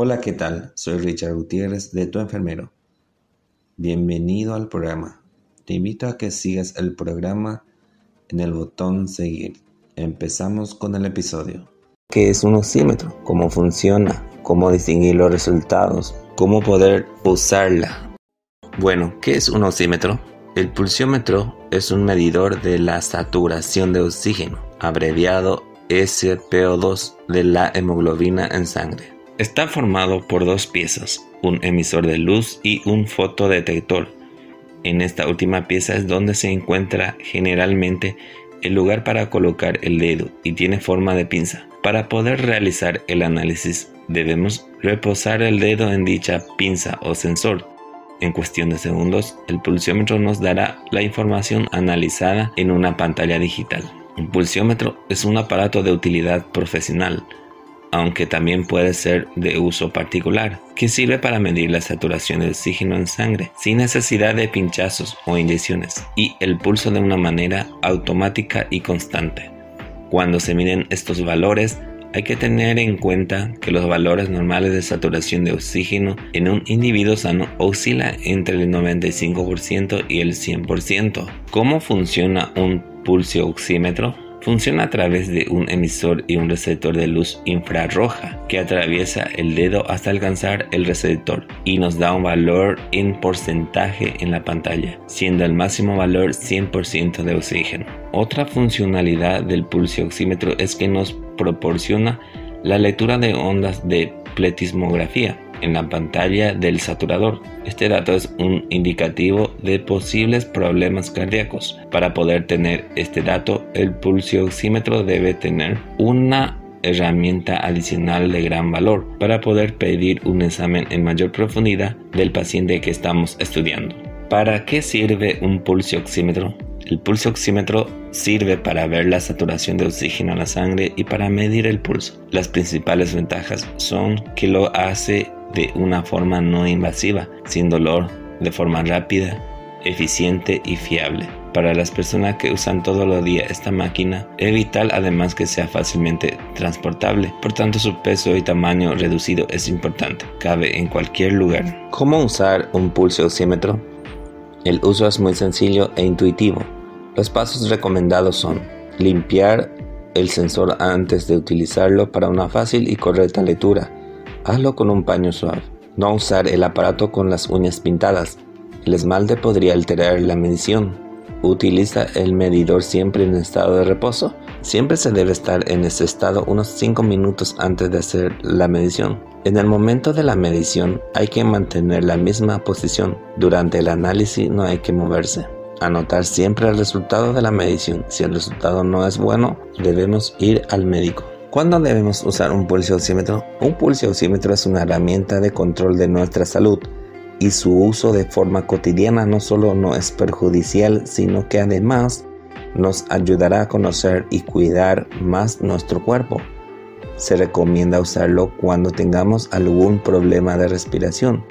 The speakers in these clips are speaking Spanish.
Hola, ¿qué tal? Soy Richard Gutiérrez de Tu Enfermero. Bienvenido al programa. Te invito a que sigas el programa en el botón seguir. Empezamos con el episodio. ¿Qué es un oxímetro? ¿Cómo funciona? ¿Cómo distinguir los resultados? ¿Cómo poder usarla? Bueno, ¿qué es un oxímetro? El pulsiómetro es un medidor de la saturación de oxígeno, abreviado SPO2 de la hemoglobina en sangre. Está formado por dos piezas, un emisor de luz y un fotodetector. En esta última pieza es donde se encuentra generalmente el lugar para colocar el dedo y tiene forma de pinza. Para poder realizar el análisis debemos reposar el dedo en dicha pinza o sensor. En cuestión de segundos, el pulsiómetro nos dará la información analizada en una pantalla digital. Un pulsiómetro es un aparato de utilidad profesional aunque también puede ser de uso particular, que sirve para medir la saturación de oxígeno en sangre sin necesidad de pinchazos o inyecciones y el pulso de una manera automática y constante. Cuando se miden estos valores, hay que tener en cuenta que los valores normales de saturación de oxígeno en un individuo sano oscila entre el 95% y el 100%. ¿Cómo funciona un pulso oxímetro? Funciona a través de un emisor y un receptor de luz infrarroja que atraviesa el dedo hasta alcanzar el receptor y nos da un valor en porcentaje en la pantalla, siendo el máximo valor 100% de oxígeno. Otra funcionalidad del pulsioxímetro es que nos proporciona la lectura de ondas de pletismografía en la pantalla del saturador. Este dato es un indicativo de posibles problemas cardíacos. Para poder tener este dato, el pulsioxímetro debe tener una herramienta adicional de gran valor para poder pedir un examen en mayor profundidad del paciente que estamos estudiando. ¿Para qué sirve un pulsioxímetro? El pulsioxímetro sirve para ver la saturación de oxígeno en la sangre y para medir el pulso. Las principales ventajas son que lo hace de una forma no invasiva, sin dolor, de forma rápida, eficiente y fiable. Para las personas que usan todos los días esta máquina, es vital además que sea fácilmente transportable, por tanto su peso y tamaño reducido es importante, cabe en cualquier lugar. ¿Cómo usar un pulso oxímetro? El uso es muy sencillo e intuitivo. Los pasos recomendados son limpiar el sensor antes de utilizarlo para una fácil y correcta lectura, Hazlo con un paño suave. No usar el aparato con las uñas pintadas. El esmalte podría alterar la medición. Utiliza el medidor siempre en estado de reposo. Siempre se debe estar en ese estado unos 5 minutos antes de hacer la medición. En el momento de la medición hay que mantener la misma posición. Durante el análisis no hay que moverse. Anotar siempre el resultado de la medición. Si el resultado no es bueno, debemos ir al médico. ¿Cuándo debemos usar un pulso oxímetro? Un pulso oxímetro es una herramienta de control de nuestra salud y su uso de forma cotidiana no solo no es perjudicial, sino que además nos ayudará a conocer y cuidar más nuestro cuerpo. Se recomienda usarlo cuando tengamos algún problema de respiración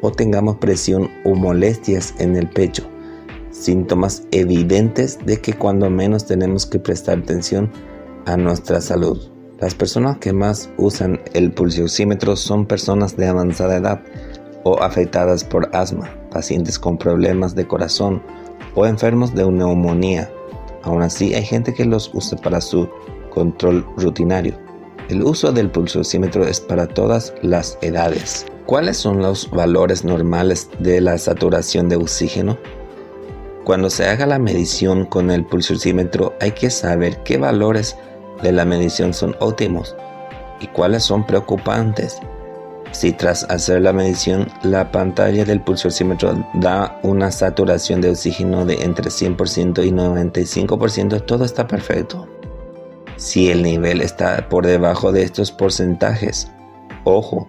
o tengamos presión o molestias en el pecho, síntomas evidentes de que cuando menos tenemos que prestar atención a nuestra salud. Las personas que más usan el pulsioxímetro son personas de avanzada edad o afectadas por asma, pacientes con problemas de corazón o enfermos de neumonía. Aún así, hay gente que los usa para su control rutinario. El uso del pulsioxímetro es para todas las edades. ¿Cuáles son los valores normales de la saturación de oxígeno? Cuando se haga la medición con el pulsioxímetro hay que saber qué valores de la medición son óptimos y cuáles son preocupantes. Si tras hacer la medición la pantalla del pulsóxímetro da una saturación de oxígeno de entre 100% y 95%, todo está perfecto. Si el nivel está por debajo de estos porcentajes, ojo,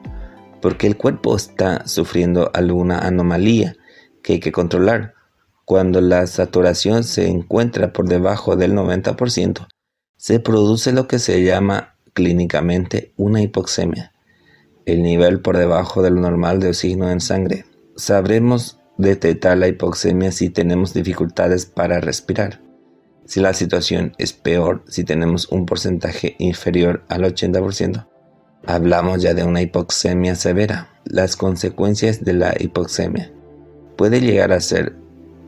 porque el cuerpo está sufriendo alguna anomalía que hay que controlar. Cuando la saturación se encuentra por debajo del 90%, se produce lo que se llama clínicamente una hipoxemia, el nivel por debajo del normal de oxígeno en sangre. Sabremos detectar la hipoxemia si tenemos dificultades para respirar. Si la situación es peor, si tenemos un porcentaje inferior al 80%, Hablamos ya de una hipoxemia severa. Las consecuencias de la hipoxemia puede llegar a ser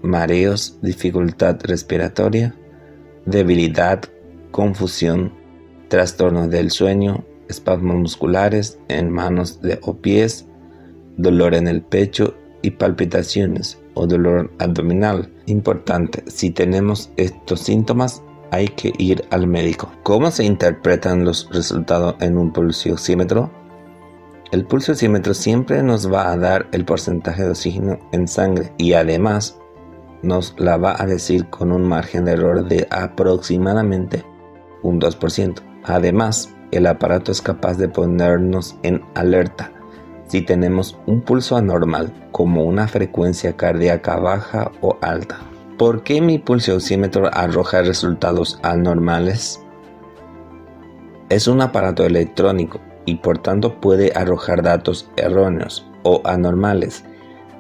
mareos, dificultad respiratoria, debilidad, confusión, trastornos del sueño, espasmos musculares en manos o pies, dolor en el pecho y palpitaciones o dolor abdominal. Importante, si tenemos estos síntomas hay que ir al médico. ¿Cómo se interpretan los resultados en un pulso oxímetro? El pulso oxímetro siempre nos va a dar el porcentaje de oxígeno en sangre y además nos la va a decir con un margen de error de aproximadamente un 2%. Además, el aparato es capaz de ponernos en alerta si tenemos un pulso anormal como una frecuencia cardíaca baja o alta. ¿Por qué mi pulso oxímetro arroja resultados anormales? Es un aparato electrónico y por tanto puede arrojar datos erróneos o anormales.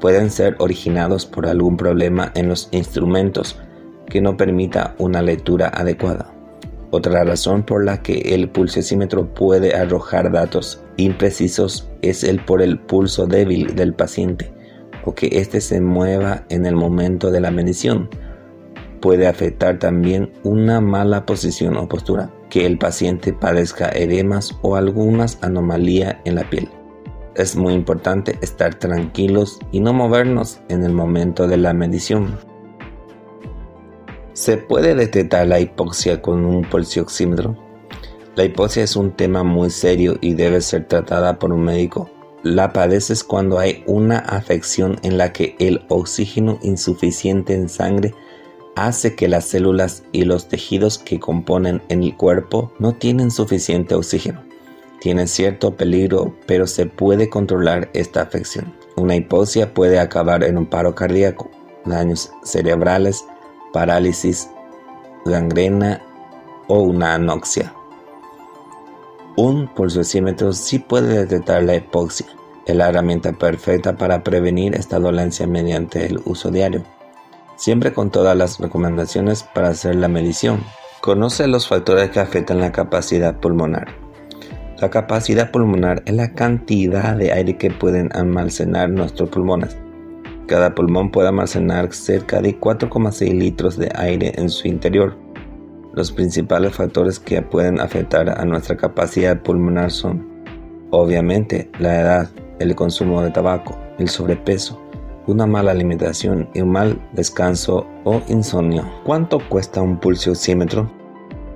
Pueden ser originados por algún problema en los instrumentos que no permita una lectura adecuada. Otra razón por la que el pulsosímetro puede arrojar datos imprecisos es el por el pulso débil del paciente o que éste se mueva en el momento de la medición. Puede afectar también una mala posición o postura, que el paciente padezca edemas o algunas anomalías en la piel. Es muy importante estar tranquilos y no movernos en el momento de la medición. ¿Se puede detectar la hipoxia con un pulsioxímetro? La hipoxia es un tema muy serio y debe ser tratada por un médico. La padeces cuando hay una afección en la que el oxígeno insuficiente en sangre hace que las células y los tejidos que componen el cuerpo no tienen suficiente oxígeno. Tiene cierto peligro, pero se puede controlar esta afección. Una hipoxia puede acabar en un paro cardíaco, daños cerebrales, parálisis, gangrena o una anoxia. Un pulsosímetro sí puede detectar la hipoxia, es la herramienta perfecta para prevenir esta dolencia mediante el uso diario, siempre con todas las recomendaciones para hacer la medición. Conoce los factores que afectan la capacidad pulmonar. La capacidad pulmonar es la cantidad de aire que pueden almacenar nuestros pulmones. Cada pulmón puede almacenar cerca de 4,6 litros de aire en su interior. Los principales factores que pueden afectar a nuestra capacidad pulmonar son, obviamente, la edad, el consumo de tabaco, el sobrepeso, una mala alimentación y un mal descanso o insomnio. ¿Cuánto cuesta un pulsioxímetro?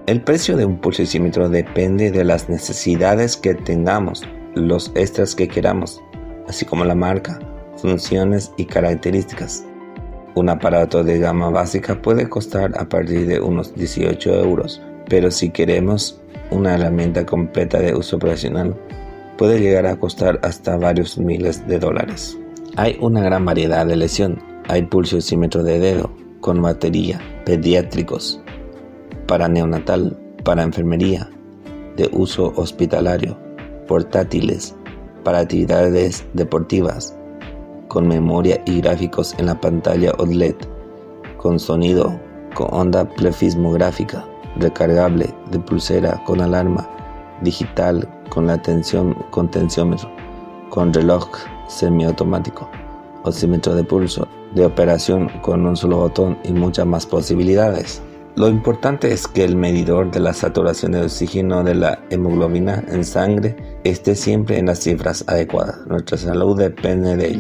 El precio de un pulsioxímetro depende de las necesidades que tengamos, los extras que queramos, así como la marca, funciones y características. Un aparato de gama básica puede costar a partir de unos 18 euros, pero si queremos una herramienta completa de uso profesional, puede llegar a costar hasta varios miles de dólares. Hay una gran variedad de lesión. Hay pulsiosímetro de dedo, con batería, pediátricos, para neonatal, para enfermería, de uso hospitalario, portátiles, para actividades deportivas, con memoria y gráficos en la pantalla OLED, con sonido, con onda plefismográfica, recargable, de pulsera, con alarma, digital, con la tensión, con tensiómetro, con reloj semiautomático, oxímetro de pulso, de operación con un solo botón y muchas más posibilidades. Lo importante es que el medidor de la saturación de oxígeno de la hemoglobina en sangre esté siempre en las cifras adecuadas. Nuestra salud depende de ello.